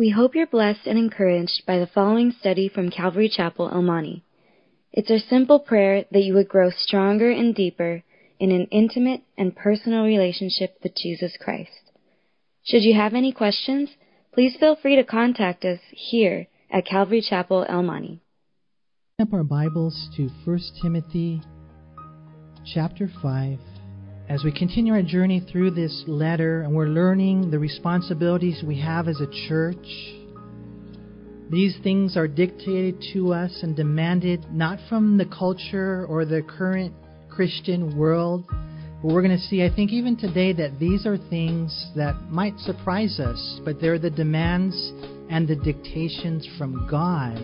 We hope you're blessed and encouraged by the following study from Calvary Chapel, El Monte. It's our simple prayer that you would grow stronger and deeper in an intimate and personal relationship with Jesus Christ. Should you have any questions, please feel free to contact us here at Calvary Chapel, El Monte. Up our Bibles to 1 Timothy chapter 5 as we continue our journey through this letter and we're learning the responsibilities we have as a church, these things are dictated to us and demanded not from the culture or the current Christian world. But we're going to see, I think, even today, that these are things that might surprise us, but they're the demands and the dictations from God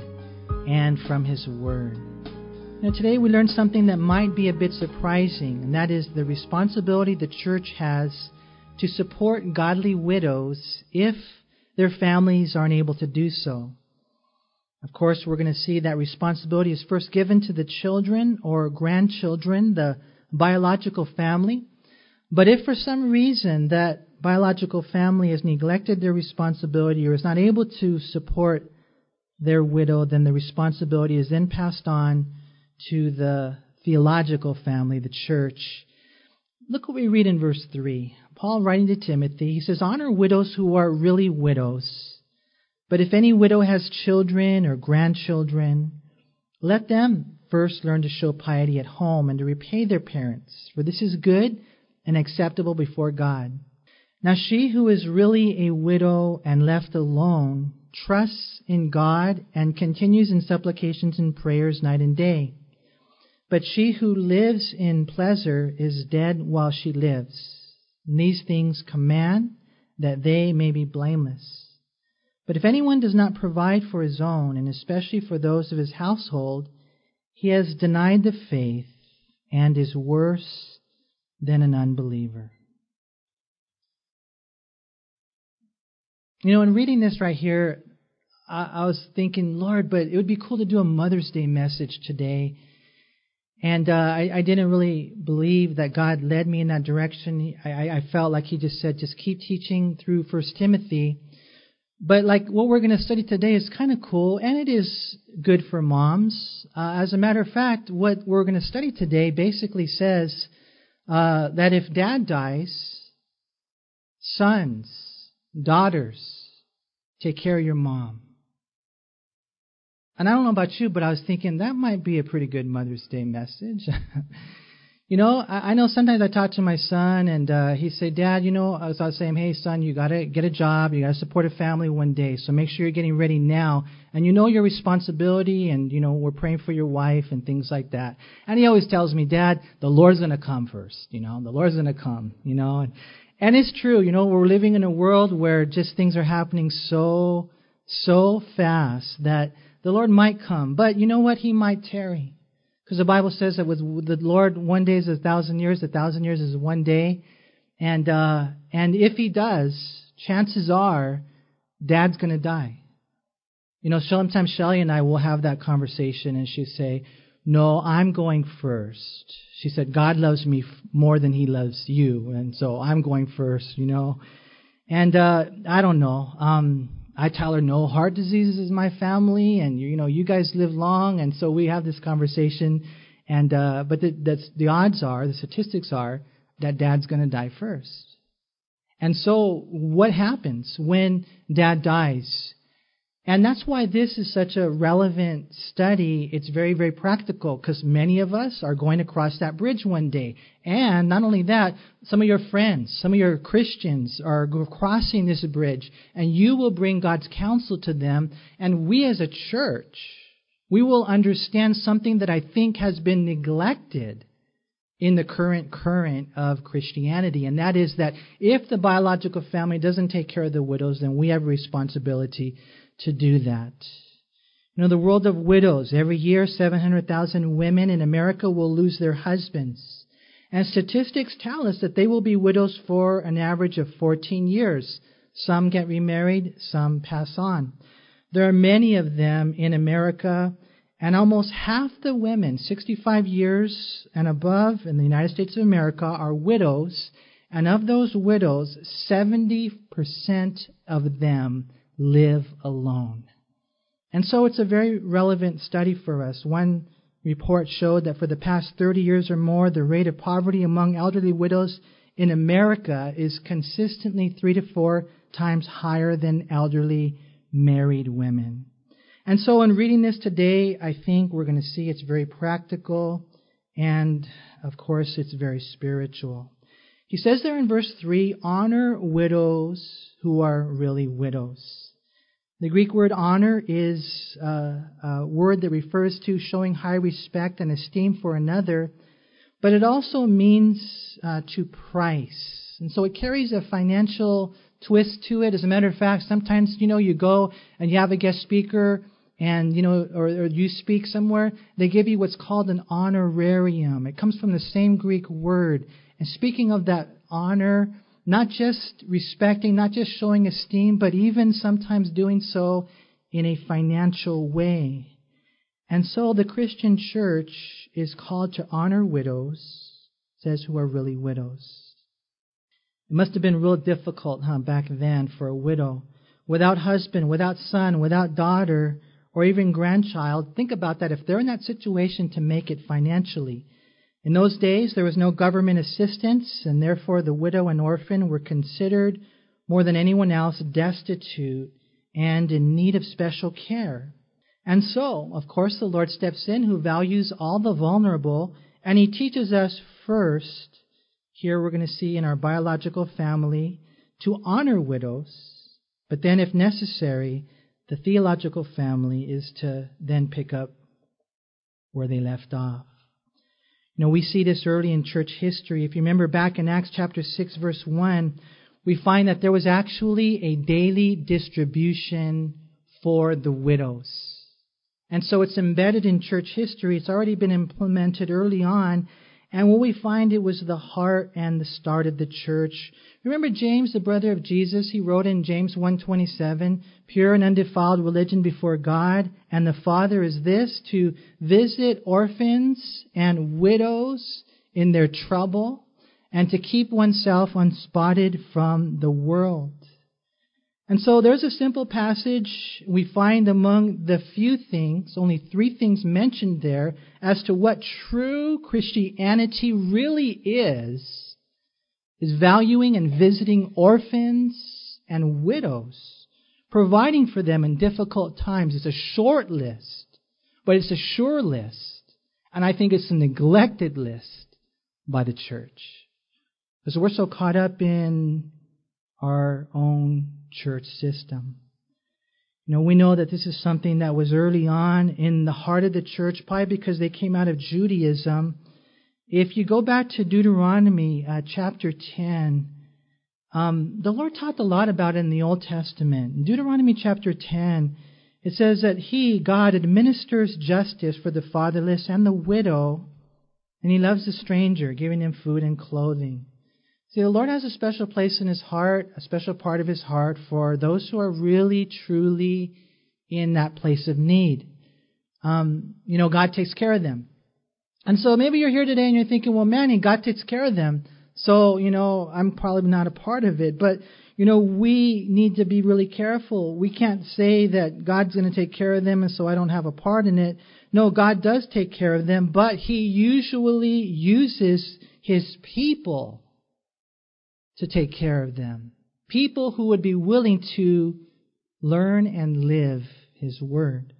and from His Word. Now, today we learned something that might be a bit surprising, and that is the responsibility the church has to support godly widows if their families aren't able to do so. Of course, we're going to see that responsibility is first given to the children or grandchildren, the biological family. But if for some reason that biological family has neglected their responsibility or is not able to support their widow, then the responsibility is then passed on to the theological family, the church. Look what we read in verse 3. Paul writing to Timothy, he says, Honor widows who are really widows. But if any widow has children or grandchildren, let them first learn to show piety at home and to repay their parents, for this is good and acceptable before God. Now she who is really a widow and left alone trusts in God and continues in supplications and prayers night and day. But she who lives in pleasure is dead while she lives. And these things command that they may be blameless. But if anyone does not provide for his own, and especially for those of his household, he has denied the faith and is worse than an unbeliever. You know, in reading this right here, I, I was thinking, Lord, but it would be cool to do a Mother's Day message today and uh, I, I didn't really believe that God led me in that direction. I, I felt like He just said, just keep teaching through First Timothy. But like what we're going to study today is kind of cool, and it is good for moms. Uh, as a matter of fact, what we're going to study today basically says uh, that if dad dies, sons, daughters, take care of your mom. And I don't know about you, but I was thinking that might be a pretty good Mother's Day message. you know, I, I know sometimes I talk to my son and uh, he say, Dad, you know, I was, I was saying, hey son, you gotta get a job, you gotta support a family one day, so make sure you're getting ready now, and you know your responsibility, and you know we're praying for your wife and things like that. And he always tells me, Dad, the Lord's gonna come first. You know, the Lord's gonna come. You know, and, and it's true. You know, we're living in a world where just things are happening so so fast that the Lord might come, but you know what? He might tarry. Because the Bible says that with the Lord, one day is a thousand years, a thousand years is one day. And, uh, and if he does, chances are dad's going to die. You know, sometimes Shelly and I will have that conversation and she'll say, No, I'm going first. She said, God loves me more than he loves you. And so I'm going first, you know. And uh, I don't know. Um, I her no heart diseases is my family, and you know you guys live long, and so we have this conversation. And uh, but the, that's, the odds are, the statistics are that dad's going to die first. And so what happens when dad dies? And that's why this is such a relevant study. It's very, very practical because many of us are going to cross that bridge one day. And not only that, some of your friends, some of your Christians are crossing this bridge, and you will bring God's counsel to them. And we as a church, we will understand something that I think has been neglected in the current current of Christianity, and that is that if the biological family doesn't take care of the widows, then we have a responsibility to do that. You know, the world of widows, every year 700,000 women in America will lose their husbands. And statistics tell us that they will be widows for an average of 14 years. Some get remarried, some pass on. There are many of them in America, and almost half the women, 65 years and above in the United States of America, are widows. And of those widows, 70% of them live alone. And so it's a very relevant study for us. One report showed that for the past 30 years or more, the rate of poverty among elderly widows in America is consistently three to four times higher than elderly married women. And so, in reading this today, I think we're going to see it's very practical and, of course, it's very spiritual. He says there in verse 3 honor widows who are really widows. The Greek word honor is a, a word that refers to showing high respect and esteem for another, but it also means uh, to price. And so it carries a financial twist to it. As a matter of fact, sometimes, you know, you go and you have a guest speaker and, you know, or, or you speak somewhere, they give you what's called an honorarium. It comes from the same Greek word. And speaking of that honor, not just respecting, not just showing esteem, but even sometimes doing so in a financial way. And so the Christian church is called to honor widows, says who are really widows. It must have been real difficult, huh, back then for a widow. Without husband, without son, without daughter, or even grandchild. Think about that if they're in that situation to make it financially. In those days, there was no government assistance, and therefore the widow and orphan were considered, more than anyone else, destitute and in need of special care. And so, of course, the Lord steps in who values all the vulnerable, and He teaches us first, here we're going to see in our biological family, to honor widows, but then, if necessary, the theological family is to then pick up where they left off. You know, we see this early in church history. If you remember back in Acts chapter 6 verse 1, we find that there was actually a daily distribution for the widows. And so it's embedded in church history. It's already been implemented early on. And what we find it was the heart and the start of the church. Remember James, the brother of Jesus, he wrote in James 1:27, "Pure and undefiled religion before God and the Father is this to visit orphans and widows in their trouble and to keep oneself unspotted from the world." And so there's a simple passage we find among the few things, only three things mentioned there, as to what true Christianity really is, is valuing and visiting orphans and widows, providing for them in difficult times. It's a short list, but it's a sure list. And I think it's a neglected list by the church. Because we're so caught up in our own church system. You know, we know that this is something that was early on in the heart of the church, probably because they came out of Judaism. If you go back to Deuteronomy uh, chapter 10, um, the Lord talked a lot about it in the Old Testament. In Deuteronomy chapter 10, it says that He, God, administers justice for the fatherless and the widow, and He loves the stranger, giving him food and clothing. See, the Lord has a special place in His heart, a special part of His heart for those who are really, truly in that place of need. Um, you know, God takes care of them. And so maybe you're here today and you're thinking, well, man, God takes care of them. So, you know, I'm probably not a part of it. But, you know, we need to be really careful. We can't say that God's going to take care of them and so I don't have a part in it. No, God does take care of them, but He usually uses His people to take care of them. People who would be willing to learn and live His Word.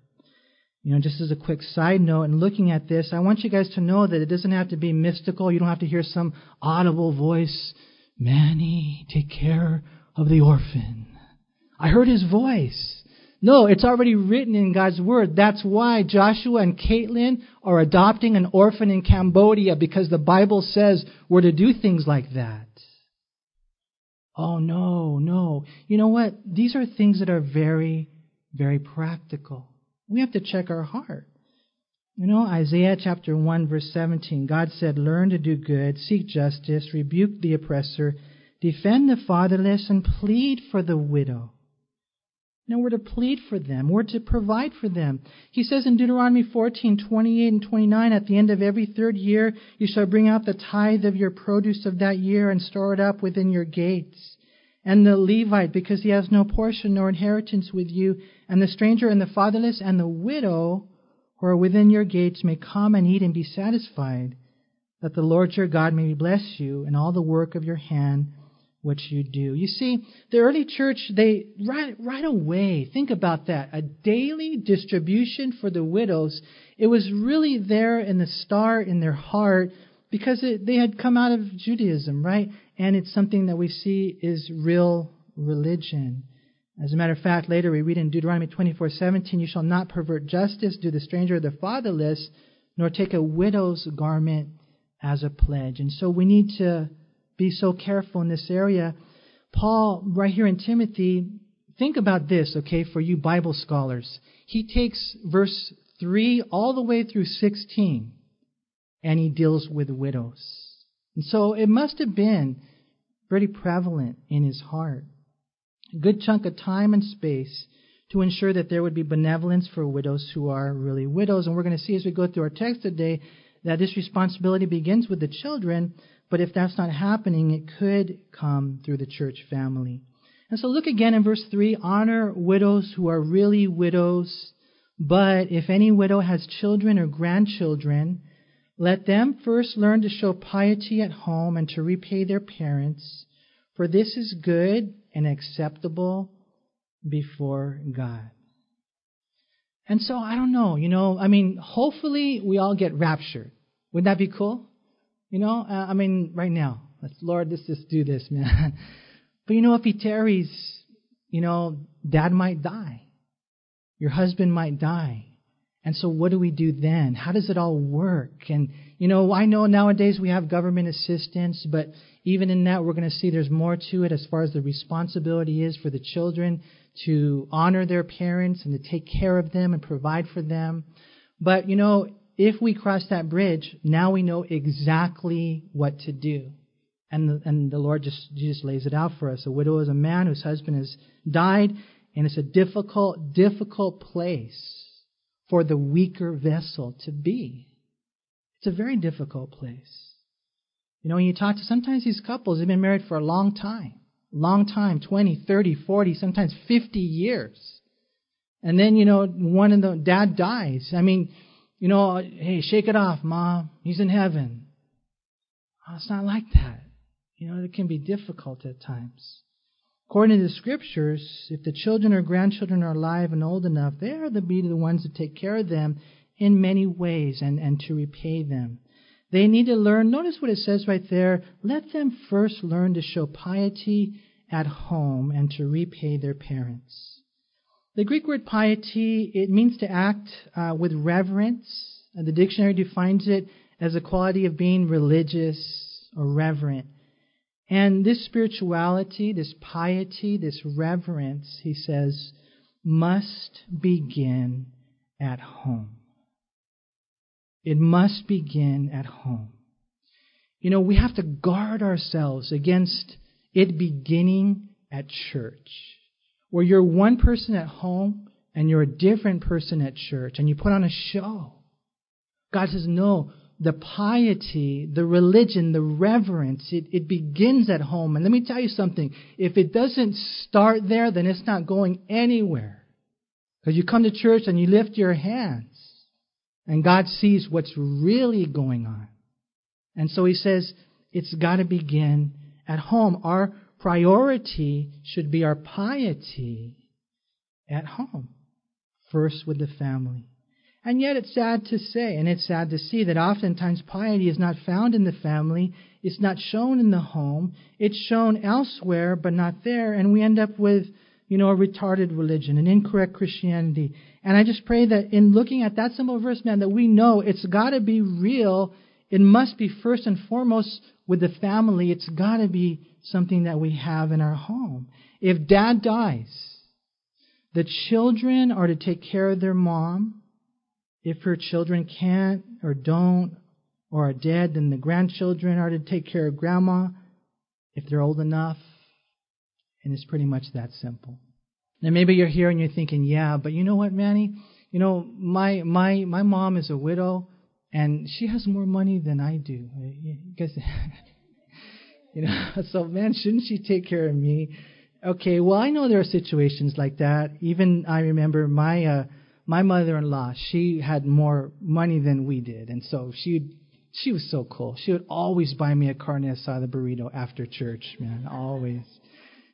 You know, just as a quick side note, and looking at this, I want you guys to know that it doesn't have to be mystical. You don't have to hear some audible voice, Manny, take care of the orphan. I heard his voice. No, it's already written in God's Word. That's why Joshua and Caitlin are adopting an orphan in Cambodia because the Bible says we're to do things like that. Oh, no, no. You know what? These are things that are very, very practical. We have to check our heart. You know, Isaiah chapter 1, verse 17, God said, Learn to do good, seek justice, rebuke the oppressor, defend the fatherless, and plead for the widow. No, we're to plead for them. We're to provide for them. He says in Deuteronomy 14, 28 and 29, at the end of every third year, you shall bring out the tithe of your produce of that year and store it up within your gates. and the Levite, because he has no portion nor inheritance with you, and the stranger and the fatherless and the widow who are within your gates may come and eat and be satisfied, that the Lord your God may bless you in all the work of your hand which you do. You see, the early church, they right right away, think about that. A daily distribution for the widows. It was really there in the star in their heart because it, they had come out of Judaism, right? And it's something that we see is real religion. As a matter of fact, later we read in Deuteronomy 24:17, "You shall not pervert justice, do the stranger or the fatherless, nor take a widow's garment as a pledge." And so we need to be so careful in this area. Paul, right here in Timothy, think about this, okay, for you Bible scholars. He takes verse 3 all the way through 16, and he deals with widows. And so it must have been pretty prevalent in his heart. A good chunk of time and space to ensure that there would be benevolence for widows who are really widows. And we're going to see as we go through our text today that this responsibility begins with the children, but if that's not happening, it could come through the church family. And so look again in verse 3 honor widows who are really widows. But if any widow has children or grandchildren, let them first learn to show piety at home and to repay their parents, for this is good and acceptable before God. And so I don't know, you know, I mean, hopefully we all get raptured. Wouldn't that be cool? You know, uh, I mean, right now, let's, Lord, let's just do this, man. but you know, if he tarries, you know, dad might die. Your husband might die. And so what do we do then? How does it all work? And, you know, I know nowadays we have government assistance, but even in that, we're going to see there's more to it as far as the responsibility is for the children to honor their parents and to take care of them and provide for them. But, you know, if we cross that bridge, now we know exactly what to do. And the, and the Lord just, just lays it out for us. A widow is a man whose husband has died, and it's a difficult, difficult place for the weaker vessel to be. It's a very difficult place. You know, when you talk to sometimes these couples, they've been married for a long time. Long time, 20, 30, 40, sometimes 50 years. And then, you know, one of the dad dies. I mean, you know, hey, shake it off, mom. He's in heaven. Oh, it's not like that. You know, it can be difficult at times. According to the scriptures, if the children or grandchildren are alive and old enough, they are to be the ones to take care of them in many ways and, and to repay them. They need to learn, notice what it says right there, let them first learn to show piety at home and to repay their parents. The Greek word piety, it means to act uh, with reverence. The dictionary defines it as a quality of being religious or reverent. And this spirituality, this piety, this reverence, he says, must begin at home. It must begin at home. You know, we have to guard ourselves against it beginning at church, where you're one person at home and you're a different person at church, and you put on a show. God says, no, the piety, the religion, the reverence, it, it begins at home. And let me tell you something if it doesn't start there, then it's not going anywhere. Because you come to church and you lift your hands, and God sees what's really going on. And so He says, it's got to begin at home. Our priority should be our piety at home, first with the family. And yet it's sad to say, and it's sad to see, that oftentimes piety is not found in the family, it's not shown in the home, it's shown elsewhere but not there, and we end up with, you know, a retarded religion, an incorrect Christianity. And I just pray that in looking at that simple verse, man, that we know it's got to be real. It must be first and foremost with the family. It's got to be something that we have in our home. If dad dies, the children are to take care of their mom if her children can't or don't or are dead, then the grandchildren are to take care of grandma if they're old enough. And it's pretty much that simple. Now maybe you're here and you're thinking, yeah, but you know what, Manny? You know, my my my mom is a widow and she has more money than I do. Because you know, so man, shouldn't she take care of me? Okay, well, I know there are situations like that. Even I remember my uh, my mother-in-law. She had more money than we did, and so she she was so cool. She would always buy me a carne asada burrito after church, man. Always.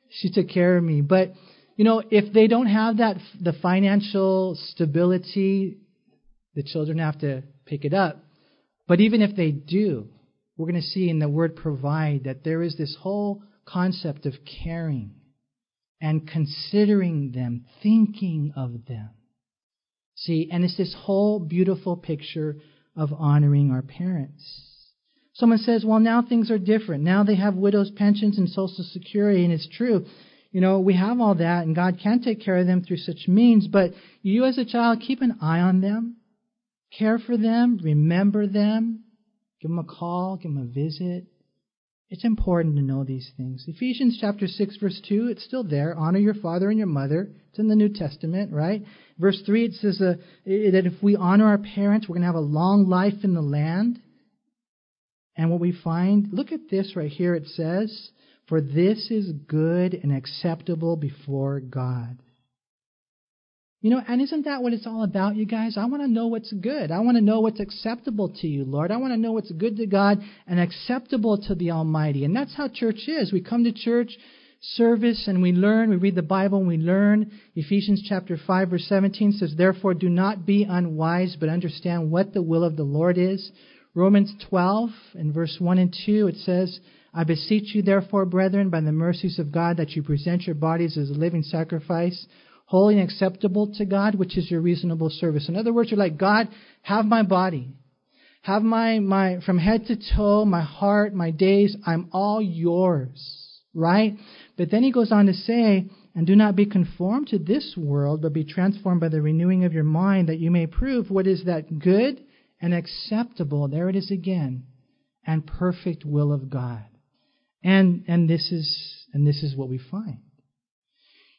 She took care of me. But you know, if they don't have that the financial stability, the children have to pick it up. But even if they do, we're going to see in the word provide that there is this whole concept of caring and considering them, thinking of them. See, and it's this whole beautiful picture of honoring our parents. Someone says, well, now things are different. Now they have widows' pensions and Social Security, and it's true. You know, we have all that, and God can take care of them through such means, but you as a child, keep an eye on them, care for them, remember them, give them a call, give them a visit. It's important to know these things. Ephesians chapter 6 verse 2, it's still there. Honor your father and your mother. It's in the New Testament, right? Verse 3, it says uh, that if we honor our parents, we're going to have a long life in the land. And what we find, look at this right here. It says, For this is good and acceptable before God. You know, and isn't that what it's all about, you guys? I want to know what's good. I want to know what's acceptable to you, Lord. I want to know what's good to God and acceptable to the Almighty. And that's how church is. We come to church service and we learn, we read the Bible and we learn. Ephesians chapter 5 verse 17 says, Therefore do not be unwise, but understand what the will of the Lord is. Romans 12 and verse 1 and 2, it says, I beseech you therefore, brethren, by the mercies of God, that you present your bodies as a living sacrifice, holy and acceptable to God, which is your reasonable service. In other words, you're like, God, have my body. Have my, my, from head to toe, my heart, my days, I'm all yours. Right? But then he goes on to say, and do not be conformed to this world, but be transformed by the renewing of your mind, that you may prove what is that good and acceptable, there it is again, and perfect will of God. And, and this is, and this is what we find.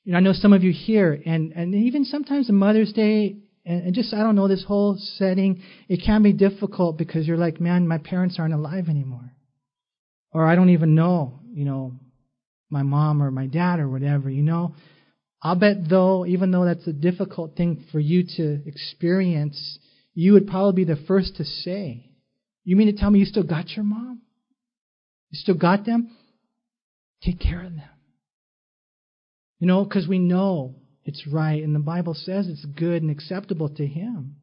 You know, I know some of you here, and, and even sometimes on Mother's Day, and, and just, I don't know, this whole setting, it can be difficult because you're like, man, my parents aren't alive anymore. Or I don't even know, you know, my mom or my dad or whatever, you know. I'll bet though, even though that's a difficult thing for you to experience, you would probably be the first to say, You mean to tell me you still got your mom? You still got them? Take care of them. You know, because we know it's right, and the Bible says it's good and acceptable to Him.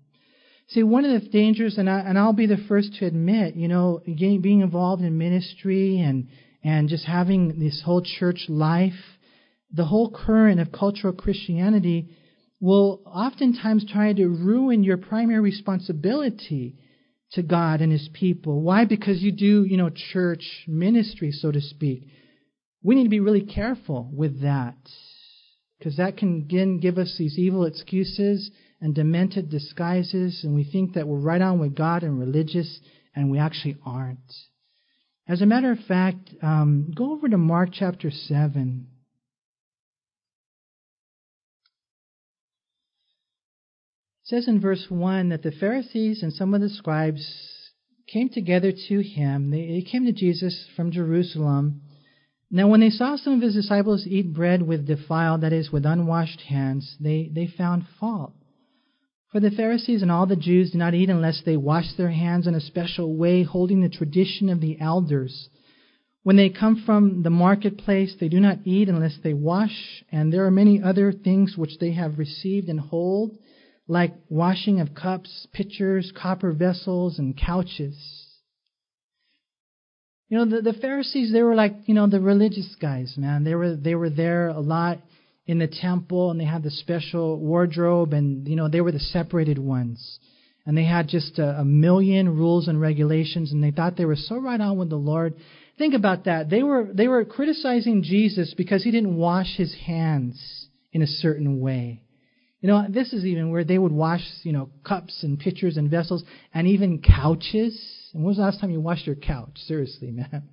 See, one of the dangers, and, I, and I'll be the first to admit, you know, getting, being involved in ministry and, and just having this whole church life, the whole current of cultural Christianity will oftentimes try to ruin your primary responsibility to God and His people. Why? Because you do, you know, church ministry, so to speak. We need to be really careful with that. Because that can again give us these evil excuses and demented disguises, and we think that we're right on with God and religious, and we actually aren't. As a matter of fact, um, go over to Mark chapter 7. It says in verse 1 that the Pharisees and some of the scribes came together to him. They, they came to Jesus from Jerusalem now, when they saw some of his disciples eat bread with defiled, that is, with unwashed hands, they, they found fault. For the Pharisees and all the Jews do not eat unless they wash their hands in a special way, holding the tradition of the elders. When they come from the marketplace, they do not eat unless they wash, and there are many other things which they have received and hold, like washing of cups, pitchers, copper vessels, and couches. You know, the, the Pharisees, they were like, you know, the religious guys, man. They were they were there a lot in the temple and they had the special wardrobe and you know, they were the separated ones. And they had just a, a million rules and regulations and they thought they were so right on with the Lord. Think about that. They were they were criticizing Jesus because he didn't wash his hands in a certain way. You know, this is even where they would wash, you know, cups and pitchers and vessels and even couches and when was the last time you washed your couch? Seriously, man.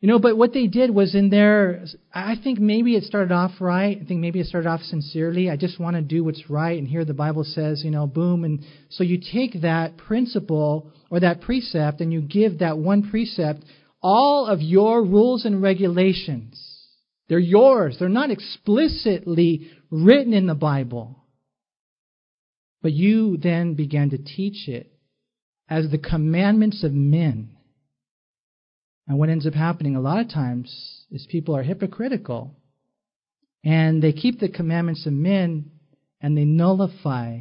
You know, but what they did was in there, I think maybe it started off right. I think maybe it started off sincerely. I just want to do what's right. And here the Bible says, you know, boom. And so you take that principle or that precept and you give that one precept all of your rules and regulations. They're yours. They're not explicitly written in the Bible. But you then began to teach it as the commandments of men. And what ends up happening a lot of times is people are hypocritical and they keep the commandments of men and they nullify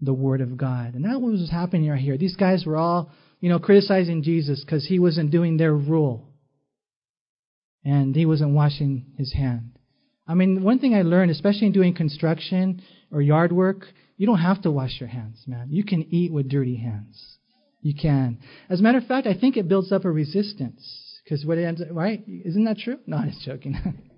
the Word of God. And that was happening right here. These guys were all, you know, criticizing Jesus because he wasn't doing their rule. And he wasn't washing his hand. I mean, one thing I learned, especially in doing construction or yard work, you don't have to wash your hands, man. You can eat with dirty hands. You can. As a matter of fact, I think it builds up a resistance. Because what it ends up, right? Isn't that true? No, I'm just joking.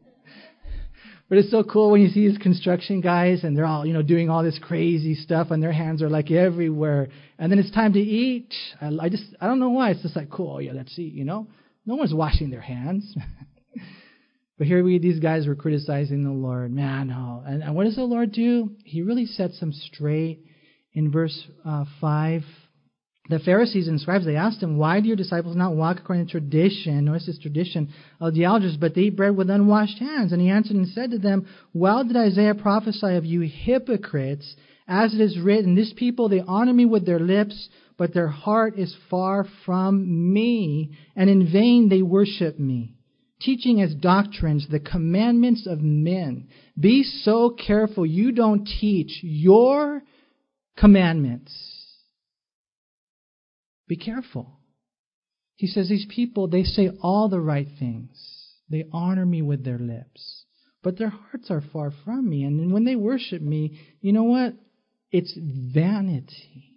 But it's so cool when you see these construction guys and they're all, you know, doing all this crazy stuff and their hands are like everywhere. And then it's time to eat. I, I just, I don't know why. It's just like, cool, yeah, let's eat, you know? No one's washing their hands. but here we, these guys were criticizing the Lord. Man, no. And, and what does the Lord do? He really sets them straight in verse uh, 5 the Pharisees and scribes, they asked him, Why do your disciples not walk according to tradition? Notice this tradition of the elders, but they eat bread with unwashed hands. And he answered and said to them, Well did Isaiah prophesy of you hypocrites, as it is written, This people, they honor me with their lips, but their heart is far from me, and in vain they worship me. Teaching as doctrines the commandments of men. Be so careful you don't teach your commandments be careful. He says, These people, they say all the right things. They honor me with their lips, but their hearts are far from me. And when they worship me, you know what? It's vanity.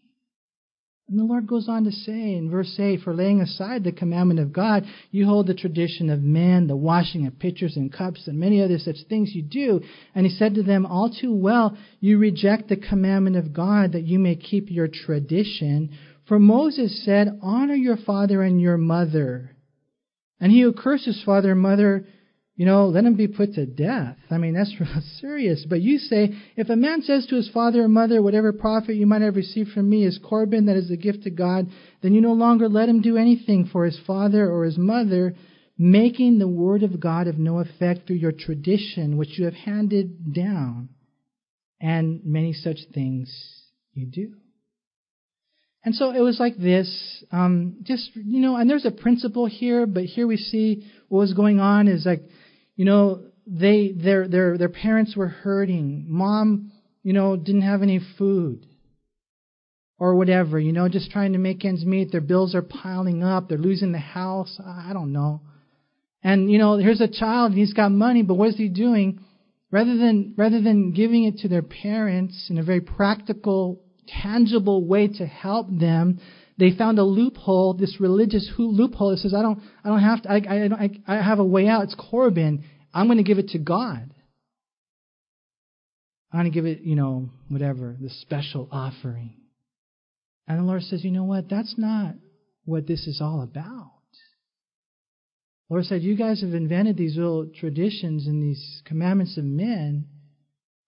And the Lord goes on to say in verse 8, For laying aside the commandment of God, you hold the tradition of men, the washing of pitchers and cups, and many other such things you do. And he said to them, All too well, you reject the commandment of God that you may keep your tradition. For Moses said, Honor your father and your mother. And he who curses father and mother, you know, let him be put to death. I mean, that's real serious. But you say, if a man says to his father or mother, whatever profit you might have received from me is Corban, that is a gift to God, then you no longer let him do anything for his father or his mother, making the word of God of no effect through your tradition, which you have handed down. And many such things you do. And so it was like this, um, just, you know, and there's a principle here, but here we see what was going on is like, you know, they, their, their, their parents were hurting. Mom, you know, didn't have any food. Or whatever, you know, just trying to make ends meet. Their bills are piling up. They're losing the house. I don't know. And, you know, here's a child, and he's got money, but what is he doing? Rather than, rather than giving it to their parents in a very practical tangible way to help them. They found a loophole, this religious loophole that says, I don't, I don't have to, I, I, I have a way out. It's Corban. I'm going to give it to God. I'm going to give it, you know, whatever, the special offering. And the Lord says, you know what? That's not what this is all about. The Lord said, you guys have invented these little traditions and these commandments of men,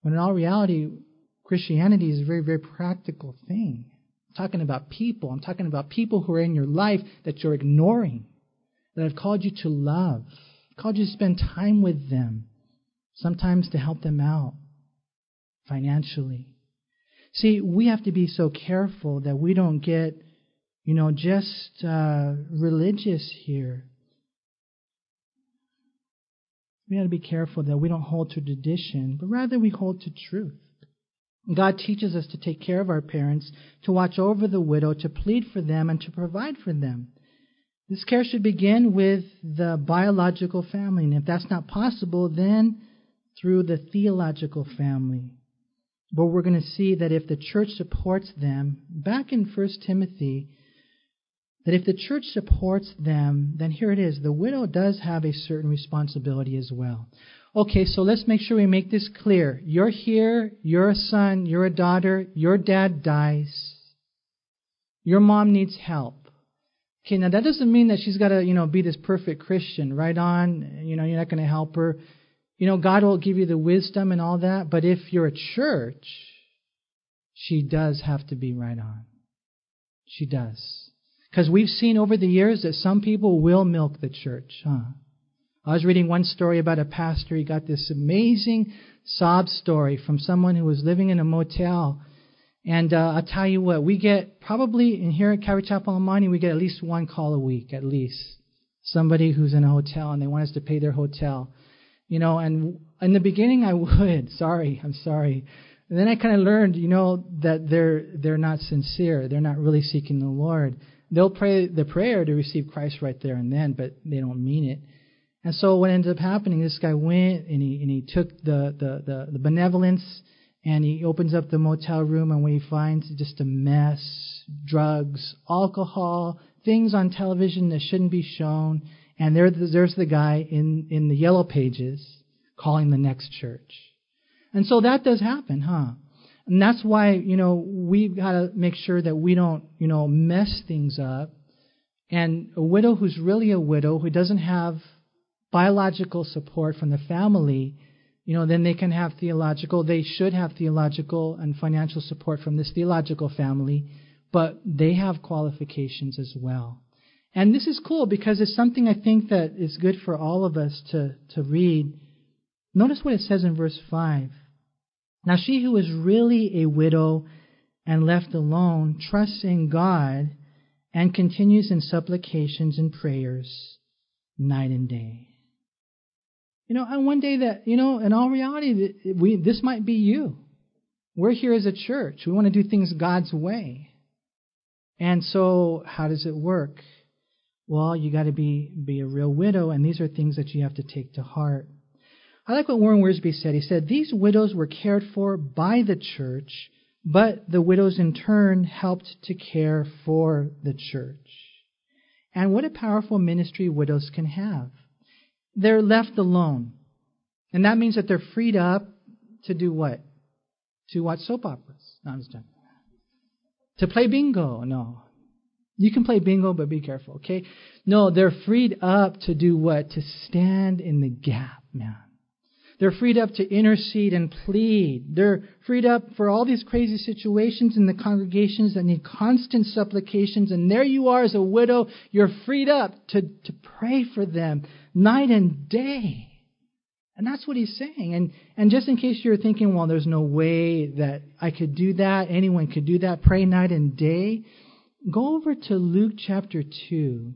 when in all reality, Christianity is a very, very practical thing. Talking about people. I'm talking about people who are in your life that you're ignoring, that I've called you to love, called you to spend time with them, sometimes to help them out financially. See, we have to be so careful that we don't get, you know, just uh, religious here. We have to be careful that we don't hold to tradition, but rather we hold to truth. God teaches us to take care of our parents, to watch over the widow, to plead for them, and to provide for them. This care should begin with the biological family, and if that's not possible, then through the theological family. But we're going to see that if the church supports them, back in 1 Timothy, that if the church supports them, then here it is the widow does have a certain responsibility as well. Okay, so let's make sure we make this clear. You're here, you're a son, you're a daughter, your dad dies. Your mom needs help. Okay, now that doesn't mean that she's got to, you know, be this perfect Christian, right on, you know, you're not going to help her. You know, God will give you the wisdom and all that, but if you're a church, she does have to be right on. She does. Because we've seen over the years that some people will milk the church, huh? I was reading one story about a pastor. He got this amazing sob story from someone who was living in a motel. And uh, I'll tell you what, we get probably in here at Calvary Chapel El Monte, we get at least one call a week, at least. Somebody who's in a hotel and they want us to pay their hotel. You know, and in the beginning I would. Sorry, I'm sorry. And then I kind of learned, you know, that they're they're not sincere. They're not really seeking the Lord. They'll pray the prayer to receive Christ right there and then, but they don't mean it. And so what ended up happening, this guy went and he and he took the the the, the benevolence and he opens up the motel room and what he finds is just a mess, drugs, alcohol, things on television that shouldn't be shown. And there, there's the guy in, in the yellow pages calling the next church. And so that does happen, huh? And that's why, you know, we've got to make sure that we don't, you know, mess things up. And a widow who's really a widow, who doesn't have biological support from the family, you know, then they can have theological, they should have theological and financial support from this theological family, but they have qualifications as well. And this is cool because it's something I think that is good for all of us to, to read. Notice what it says in verse 5. Now she who is really a widow and left alone trusts in God and continues in supplications and prayers night and day. You know, and one day that, you know, in all reality, we, this might be you. We're here as a church. We want to do things God's way. And so, how does it work? Well, you got to be, be a real widow, and these are things that you have to take to heart. I like what Warren Wiersbe said. He said, These widows were cared for by the church, but the widows in turn helped to care for the church. And what a powerful ministry widows can have they're left alone. And that means that they're freed up to do what? To watch soap operas. No, I'm just joking. To play bingo. No. You can play bingo, but be careful, okay? No, they're freed up to do what? To stand in the gap, man. They're freed up to intercede and plead. They're freed up for all these crazy situations in the congregations that need constant supplications. And there you are as a widow. You're freed up to, to pray for them night and day. And that's what he's saying. And, and just in case you're thinking, well, there's no way that I could do that, anyone could do that, pray night and day, go over to Luke chapter 2,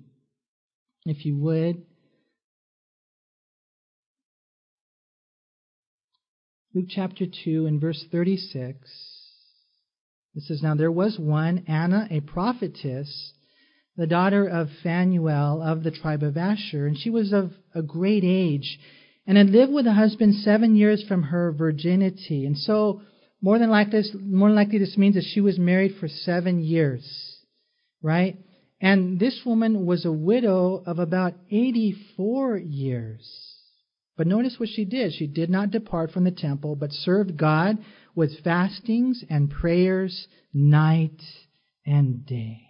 if you would. Luke chapter 2 and verse 36. It says, Now there was one, Anna, a prophetess, the daughter of Phanuel of the tribe of Asher, and she was of a great age, and had lived with a husband seven years from her virginity. And so, more than likely, more likely this means that she was married for seven years, right? And this woman was a widow of about 84 years. But notice what she did. She did not depart from the temple, but served God with fastings and prayers night and day.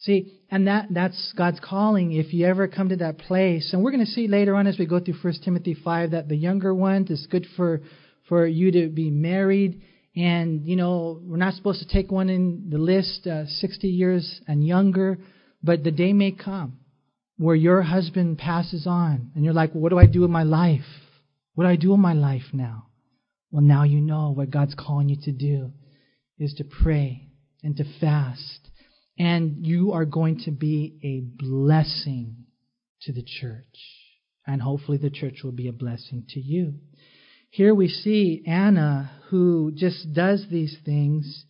See, and that, that's God's calling if you ever come to that place. And we're going to see later on as we go through 1 Timothy 5 that the younger ones, it's good for, for you to be married. And, you know, we're not supposed to take one in the list uh, 60 years and younger, but the day may come where your husband passes on and you're like, well, what do I do with my life? What do I do with my life now? Well, now you know what God's calling you to do is to pray and to fast. And you are going to be a blessing to the church. And hopefully the church will be a blessing to you. Here we see Anna who just does these things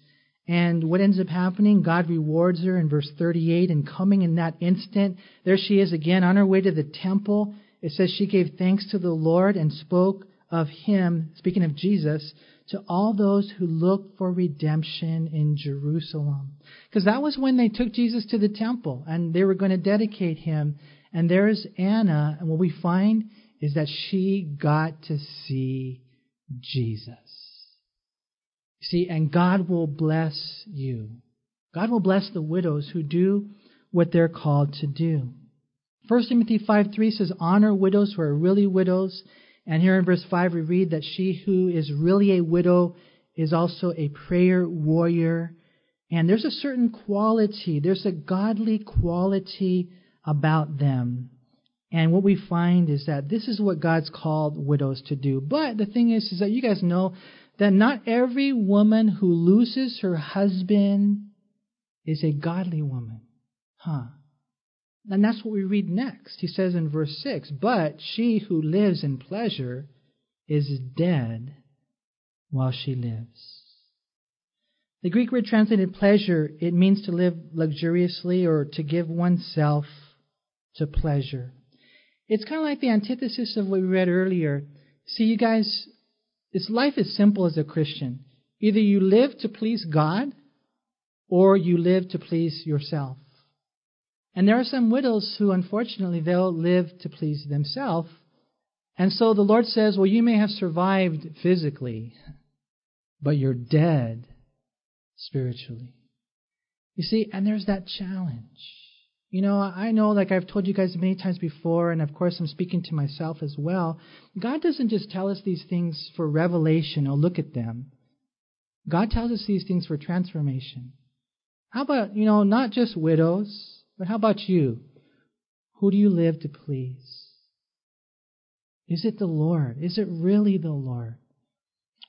and what ends up happening? God rewards her in verse 38, and coming in that instant, there she is again on her way to the temple. It says she gave thanks to the Lord and spoke of him, speaking of Jesus, to all those who looked for redemption in Jerusalem. Because that was when they took Jesus to the temple and they were going to dedicate him. And there's Anna, and what we find is that she got to see Jesus. See, and God will bless you. God will bless the widows who do what they're called to do. 1 Timothy 5 3 says, Honor widows who are really widows. And here in verse 5, we read that she who is really a widow is also a prayer warrior. And there's a certain quality, there's a godly quality about them. And what we find is that this is what God's called widows to do. But the thing is, is that you guys know that not every woman who loses her husband is a godly woman. Huh. And that's what we read next. He says in verse 6 But she who lives in pleasure is dead while she lives. The Greek word translated pleasure, it means to live luxuriously or to give oneself to pleasure. It's kind of like the antithesis of what we read earlier. See, you guys, this life is simple as a Christian. Either you live to please God or you live to please yourself. And there are some widows who, unfortunately, they'll live to please themselves. And so the Lord says, well, you may have survived physically, but you're dead spiritually. You see, and there's that challenge. You know, I know, like I've told you guys many times before, and of course I'm speaking to myself as well. God doesn't just tell us these things for revelation or look at them. God tells us these things for transformation. How about, you know, not just widows, but how about you? Who do you live to please? Is it the Lord? Is it really the Lord?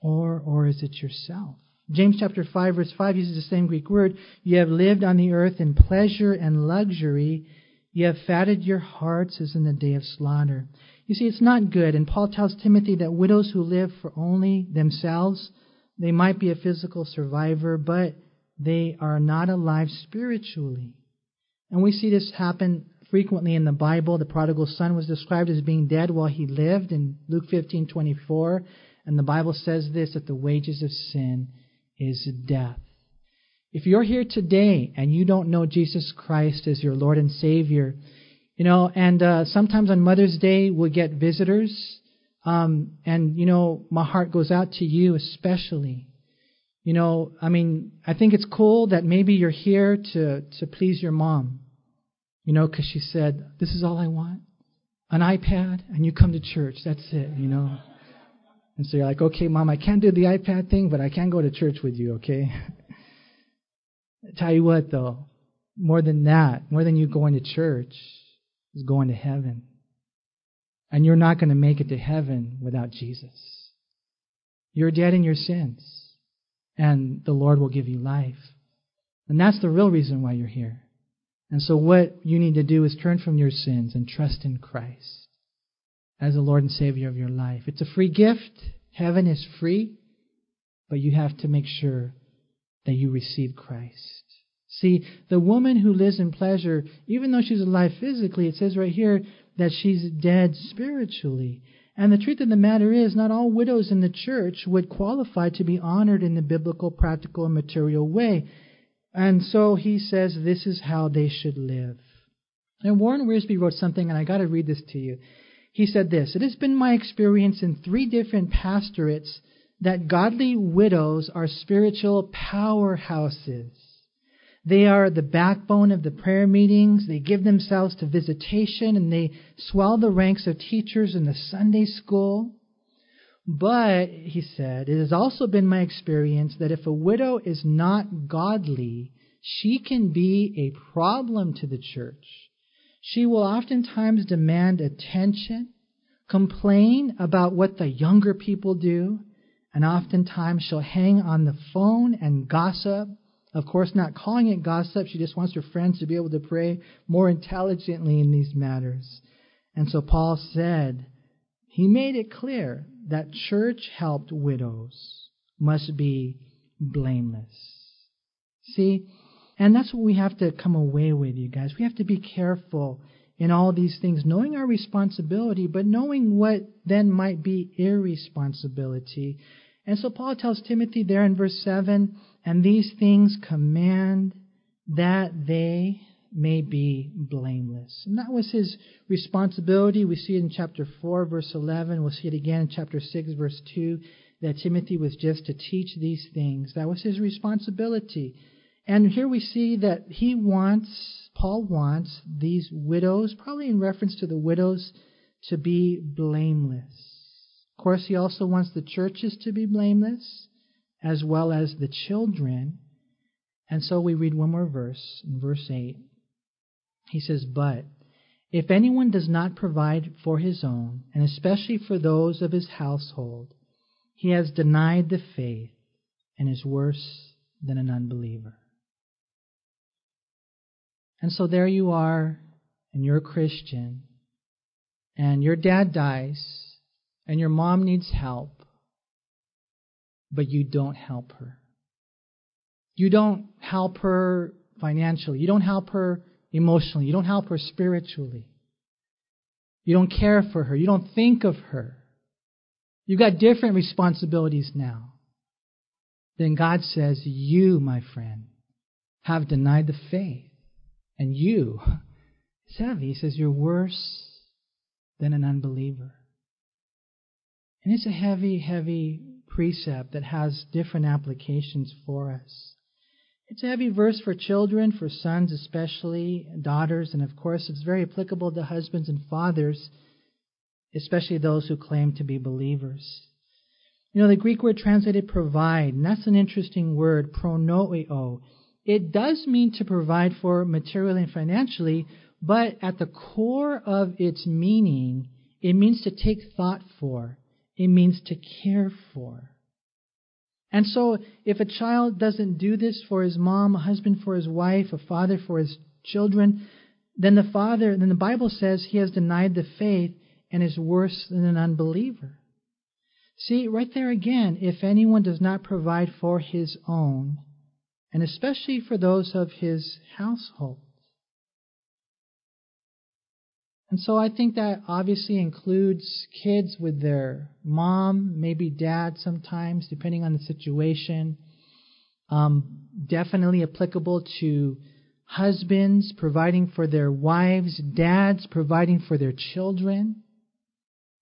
Or, or is it yourself? James chapter 5 verse 5 uses the same Greek word. You have lived on the earth in pleasure and luxury. You have fatted your hearts as in the day of slaughter. You see, it's not good. And Paul tells Timothy that widows who live for only themselves, they might be a physical survivor, but they are not alive spiritually. And we see this happen frequently in the Bible. The prodigal son was described as being dead while he lived in Luke 15:24, and the Bible says this that the wages of sin is death. If you're here today and you don't know Jesus Christ as your Lord and Savior, you know, and uh, sometimes on Mother's Day we'll get visitors, um, and you know, my heart goes out to you especially. You know, I mean, I think it's cool that maybe you're here to to please your mom. You know, because she said, "This is all I want, an iPad, and you come to church. That's it." You know. And so you're like, okay, mom, I can't do the iPad thing, but I can go to church with you, okay? tell you what, though, more than that, more than you going to church, is going to heaven. And you're not going to make it to heaven without Jesus. You're dead in your sins, and the Lord will give you life. And that's the real reason why you're here. And so, what you need to do is turn from your sins and trust in Christ as the Lord and Savior of your life. It's a free gift. Heaven is free, but you have to make sure that you receive Christ. See, the woman who lives in pleasure, even though she's alive physically, it says right here that she's dead spiritually. And the truth of the matter is, not all widows in the church would qualify to be honored in the biblical, practical, and material way. And so he says this is how they should live. And Warren Wiersbe wrote something, and I got to read this to you. He said this It has been my experience in three different pastorates that godly widows are spiritual powerhouses. They are the backbone of the prayer meetings. They give themselves to visitation and they swell the ranks of teachers in the Sunday school. But, he said, it has also been my experience that if a widow is not godly, she can be a problem to the church. She will oftentimes demand attention, complain about what the younger people do, and oftentimes she'll hang on the phone and gossip. Of course, not calling it gossip, she just wants her friends to be able to pray more intelligently in these matters. And so Paul said, he made it clear that church helped widows must be blameless. See, and that's what we have to come away with, you guys. We have to be careful in all these things, knowing our responsibility, but knowing what then might be irresponsibility. And so Paul tells Timothy there in verse 7 and these things command that they may be blameless. And that was his responsibility. We see it in chapter 4, verse 11. We'll see it again in chapter 6, verse 2, that Timothy was just to teach these things. That was his responsibility. And here we see that he wants, Paul wants these widows, probably in reference to the widows, to be blameless. Of course, he also wants the churches to be blameless, as well as the children. And so we read one more verse, in verse 8. He says, But If anyone does not provide for his own, and especially for those of his household, he has denied the faith and is worse than an unbeliever. And so there you are, and you're a Christian, and your dad dies, and your mom needs help, but you don't help her. You don't help her financially. You don't help her emotionally. You don't help her spiritually. You don't care for her. You don't think of her. You've got different responsibilities now. Then God says, You, my friend, have denied the faith. And you, it's heavy. He says, You're worse than an unbeliever. And it's a heavy, heavy precept that has different applications for us. It's a heavy verse for children, for sons especially, daughters, and of course it's very applicable to husbands and fathers, especially those who claim to be believers. You know, the Greek word translated provide, and that's an interesting word, pronoeo. It does mean to provide for materially and financially, but at the core of its meaning, it means to take thought for. It means to care for. And so, if a child doesn't do this for his mom, a husband for his wife, a father for his children, then the father, then the Bible says he has denied the faith and is worse than an unbeliever. See, right there again, if anyone does not provide for his own, and especially for those of his household, and so I think that obviously includes kids with their mom, maybe dad sometimes, depending on the situation. Um, definitely applicable to husbands providing for their wives, dads providing for their children.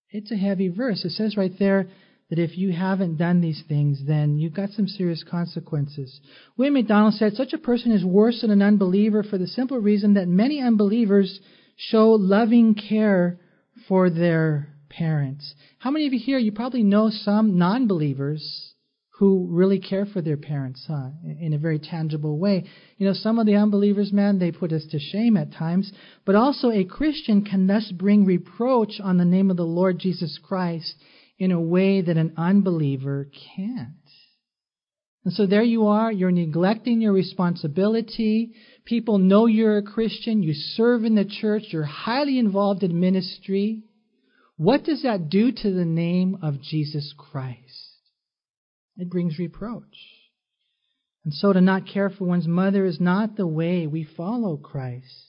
It's a heavy verse. It says right there that if you haven't done these things, then you've got some serious consequences. William MacDonald said, Such a person is worse than an unbeliever for the simple reason that many unbelievers show loving care for their parents. How many of you here, you probably know some non believers who really care for their parents, huh? In a very tangible way. You know, some of the unbelievers, man, they put us to shame at times, but also a Christian can thus bring reproach on the name of the Lord Jesus Christ in a way that an unbeliever can't. And so there you are, you're neglecting your responsibility. People know you're a Christian, you serve in the church, you're highly involved in ministry. What does that do to the name of Jesus Christ? It brings reproach. And so to not care for one's mother is not the way we follow Christ.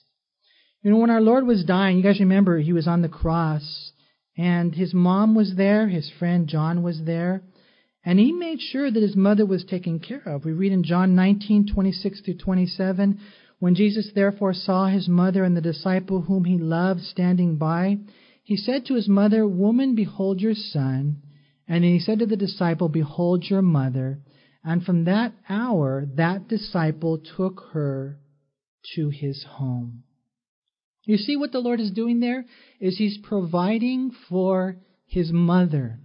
You know, when our Lord was dying, you guys remember he was on the cross, and his mom was there, his friend John was there. And he made sure that his mother was taken care of. We read in John 19, 26 through 27, when Jesus therefore saw his mother and the disciple whom he loved standing by, he said to his mother, Woman, behold your son. And he said to the disciple, Behold your mother. And from that hour, that disciple took her to his home. You see what the Lord is doing there? Is he's providing for his mother.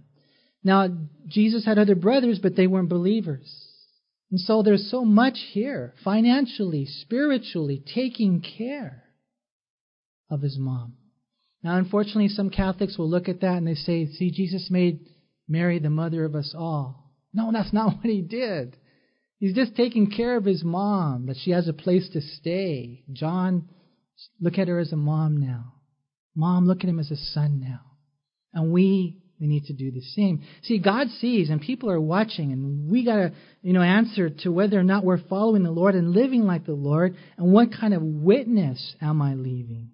Now, Jesus had other brothers, but they weren't believers. And so there's so much here, financially, spiritually, taking care of his mom. Now, unfortunately, some Catholics will look at that and they say, see, Jesus made Mary the mother of us all. No, that's not what he did. He's just taking care of his mom, that she has a place to stay. John, look at her as a mom now. Mom, look at him as a son now. And we we need to do the same. See, God sees and people are watching and we got to, you know, answer to whether or not we're following the Lord and living like the Lord and what kind of witness am I leaving.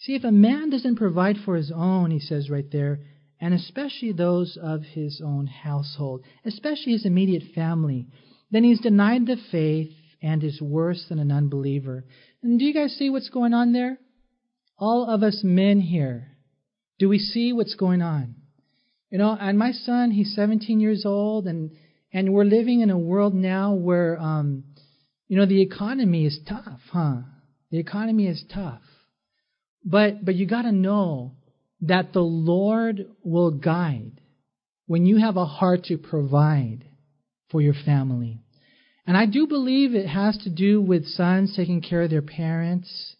See, if a man doesn't provide for his own, he says right there, and especially those of his own household, especially his immediate family, then he's denied the faith and is worse than an unbeliever. And do you guys see what's going on there? All of us men here, do we see what's going on? You know, and my son, he's 17 years old, and and we're living in a world now where, um, you know, the economy is tough, huh? The economy is tough, but but you got to know that the Lord will guide when you have a heart to provide for your family. And I do believe it has to do with sons taking care of their parents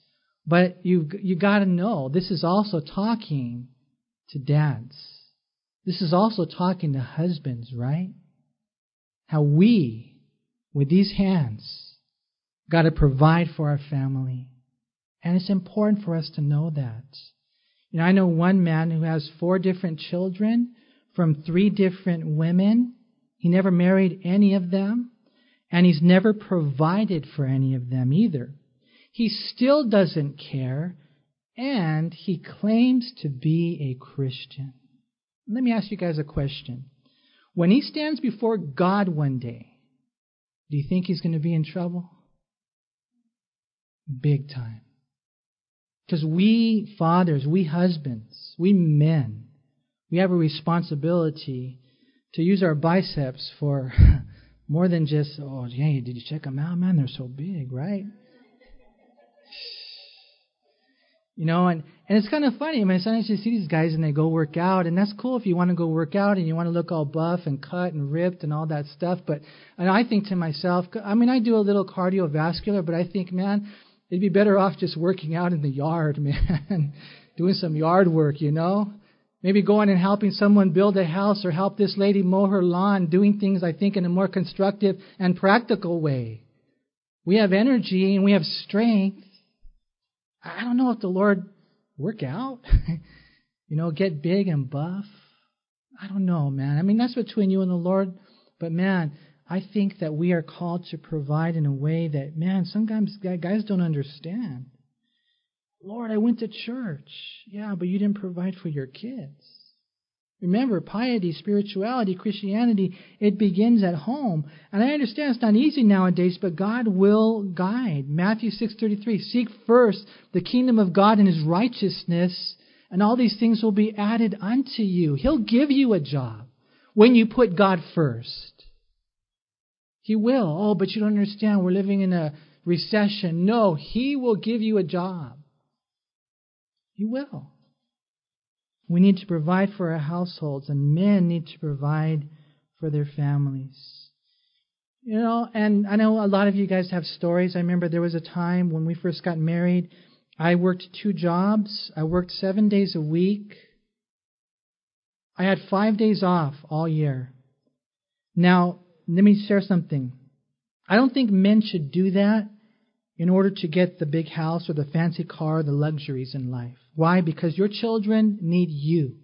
But you you got to know this is also talking to dads. This is also talking to husbands, right? How we, with these hands, got to provide for our family. And it's important for us to know that. You know, I know one man who has four different children from three different women. He never married any of them, and he's never provided for any of them either. He still doesn't care, and he claims to be a Christian. Let me ask you guys a question. When he stands before God one day, do you think he's going to be in trouble? Big time. Because we fathers, we husbands, we men, we have a responsibility to use our biceps for more than just, oh, hey, did you check them out, man? They're so big, right? You know, and, and it's kind of funny. I mean, sometimes you see these guys and they go work out, and that's cool if you want to go work out and you want to look all buff and cut and ripped and all that stuff. But and I think to myself, I mean, I do a little cardiovascular, but I think, man, it'd be better off just working out in the yard, man, doing some yard work, you know. Maybe going and helping someone build a house or help this lady mow her lawn, doing things, I think, in a more constructive and practical way. We have energy and we have strength I don't know if the Lord work out, you know, get big and buff. I don't know, man. I mean, that's between you and the Lord. But man, I think that we are called to provide in a way that, man, sometimes guys don't understand. Lord, I went to church. Yeah, but you didn't provide for your kids. Remember, piety, spirituality, Christianity, it begins at home. And I understand it's not easy nowadays, but God will guide. Matthew 6:33, seek first the kingdom of God and his righteousness, and all these things will be added unto you. He'll give you a job when you put God first. He will. Oh, but you don't understand. We're living in a recession. No, he will give you a job. He will. We need to provide for our households, and men need to provide for their families. You know, and I know a lot of you guys have stories. I remember there was a time when we first got married, I worked two jobs. I worked seven days a week. I had five days off all year. Now, let me share something. I don't think men should do that in order to get the big house or the fancy car, the luxuries in life. Why? Because your children need you.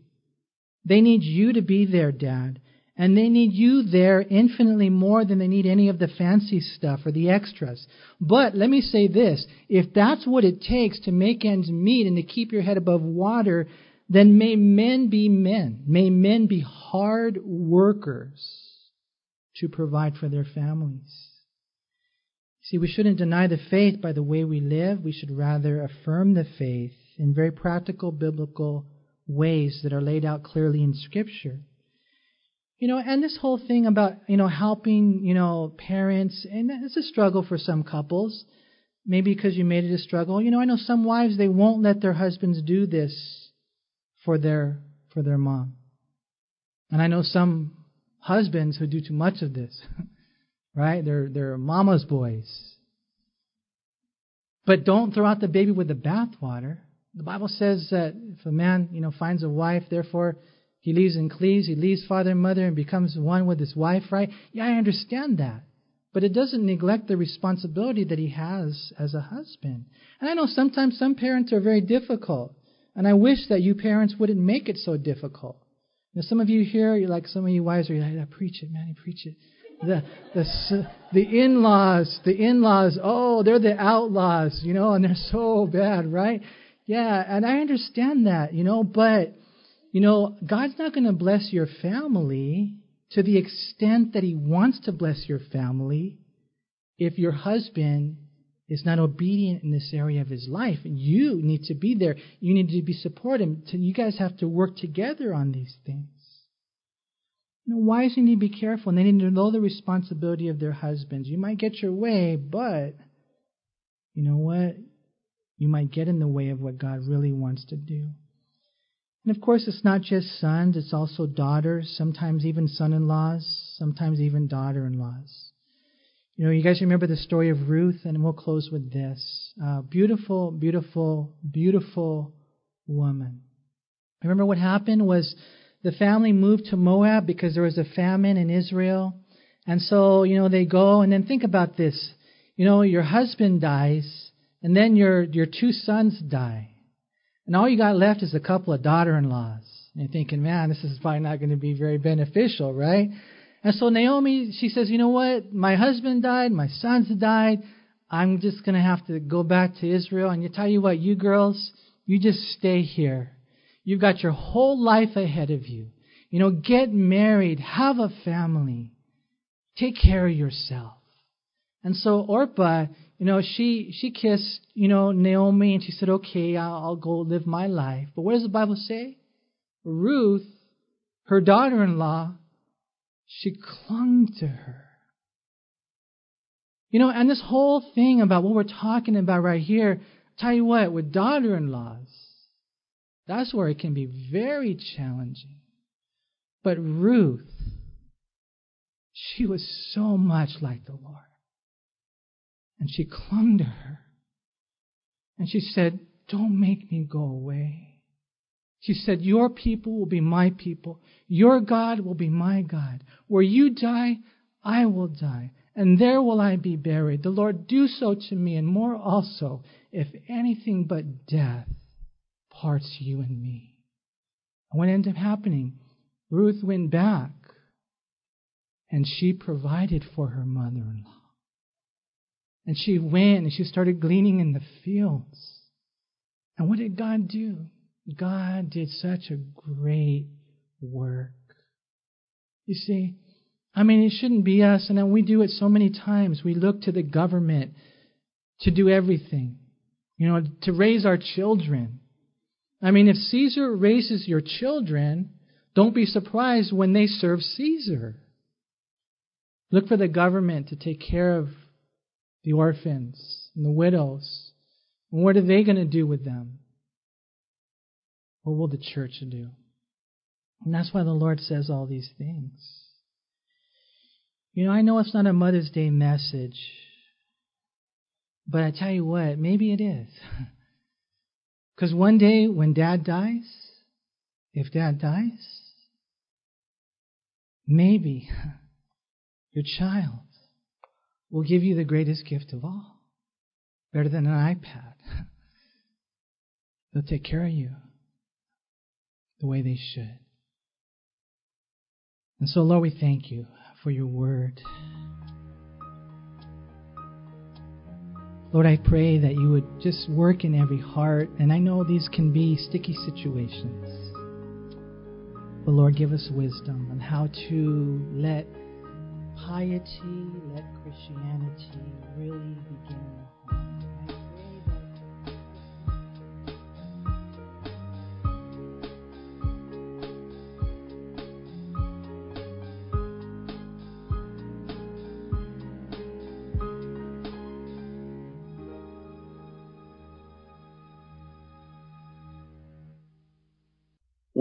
They need you to be there, Dad. And they need you there infinitely more than they need any of the fancy stuff or the extras. But let me say this if that's what it takes to make ends meet and to keep your head above water, then may men be men. May men be hard workers to provide for their families. See, we shouldn't deny the faith by the way we live. We should rather affirm the faith in very practical biblical ways that are laid out clearly in Scripture. You know, and this whole thing about, you know, helping, you know, parents, and it's a struggle for some couples. Maybe because you made it a struggle. You know, I know some wives, they won't let their husbands do this for their, for their mom. And I know some husbands who do too much of this. right? They're, they're mama's boys. But don't throw out the baby with the bathwater. The Bible says that if a man, you know, finds a wife, therefore he leaves and cleaves, he leaves father and mother and becomes one with his wife, right? Yeah, I understand that. But it doesn't neglect the responsibility that he has as a husband. And I know sometimes some parents are very difficult. And I wish that you parents wouldn't make it so difficult. Now, some of you here, you're like some of you wives are like, I preach it, man, I preach it the the the in-laws, the in-laws, oh, they're the outlaws, you know, and they're so bad, right? Yeah, and I understand that, you know, but you know, God's not going to bless your family to the extent that he wants to bless your family if your husband is not obedient in this area of his life. You need to be there. You need to be supportive. You guys have to work together on these things. You know, wives need to be careful and they need to know the responsibility of their husbands. You might get your way, but you know what? You might get in the way of what God really wants to do. And of course, it's not just sons, it's also daughters, sometimes even son in laws, sometimes even daughter in laws. You know, you guys remember the story of Ruth, and we'll close with this. Uh, beautiful, beautiful, beautiful woman. Remember what happened was the family moved to Moab because there was a famine in Israel. And so, you know, they go and then think about this. You know, your husband dies and then your your two sons die. And all you got left is a couple of daughter-in-laws. And you're thinking, man, this is probably not going to be very beneficial, right? And so Naomi, she says, you know what? My husband died, my sons died. I'm just going to have to go back to Israel. And you tell you what, you girls, you just stay here. You've got your whole life ahead of you. You know, get married, have a family, take care of yourself. And so Orpah, you know, she she kissed, you know, Naomi and she said, "Okay, I'll, I'll go live my life." But what does the Bible say? Ruth, her daughter-in-law, she clung to her. You know, and this whole thing about what we're talking about right here, tell you what, with daughter-in-laws, that's where it can be very challenging. But Ruth, she was so much like the Lord. And she clung to her. And she said, Don't make me go away. She said, Your people will be my people. Your God will be my God. Where you die, I will die. And there will I be buried. The Lord do so to me, and more also, if anything but death parts you and me. And what ended up happening? Ruth went back and she provided for her mother in law. And she went and she started gleaning in the fields. And what did God do? God did such a great work. You see, I mean, it shouldn't be us, and we do it so many times. We look to the government to do everything, you know, to raise our children. I mean, if Caesar raises your children, don't be surprised when they serve Caesar. Look for the government to take care of the orphans and the widows. And what are they going to do with them? What will the church do? And that's why the Lord says all these things. You know, I know it's not a Mother's Day message, but I tell you what, maybe it is. Because one day when dad dies, if dad dies, maybe your child will give you the greatest gift of all. Better than an iPad. They'll take care of you the way they should. And so, Lord, we thank you for your word. Lord, I pray that you would just work in every heart. And I know these can be sticky situations. But Lord, give us wisdom on how to let piety, let Christianity really begin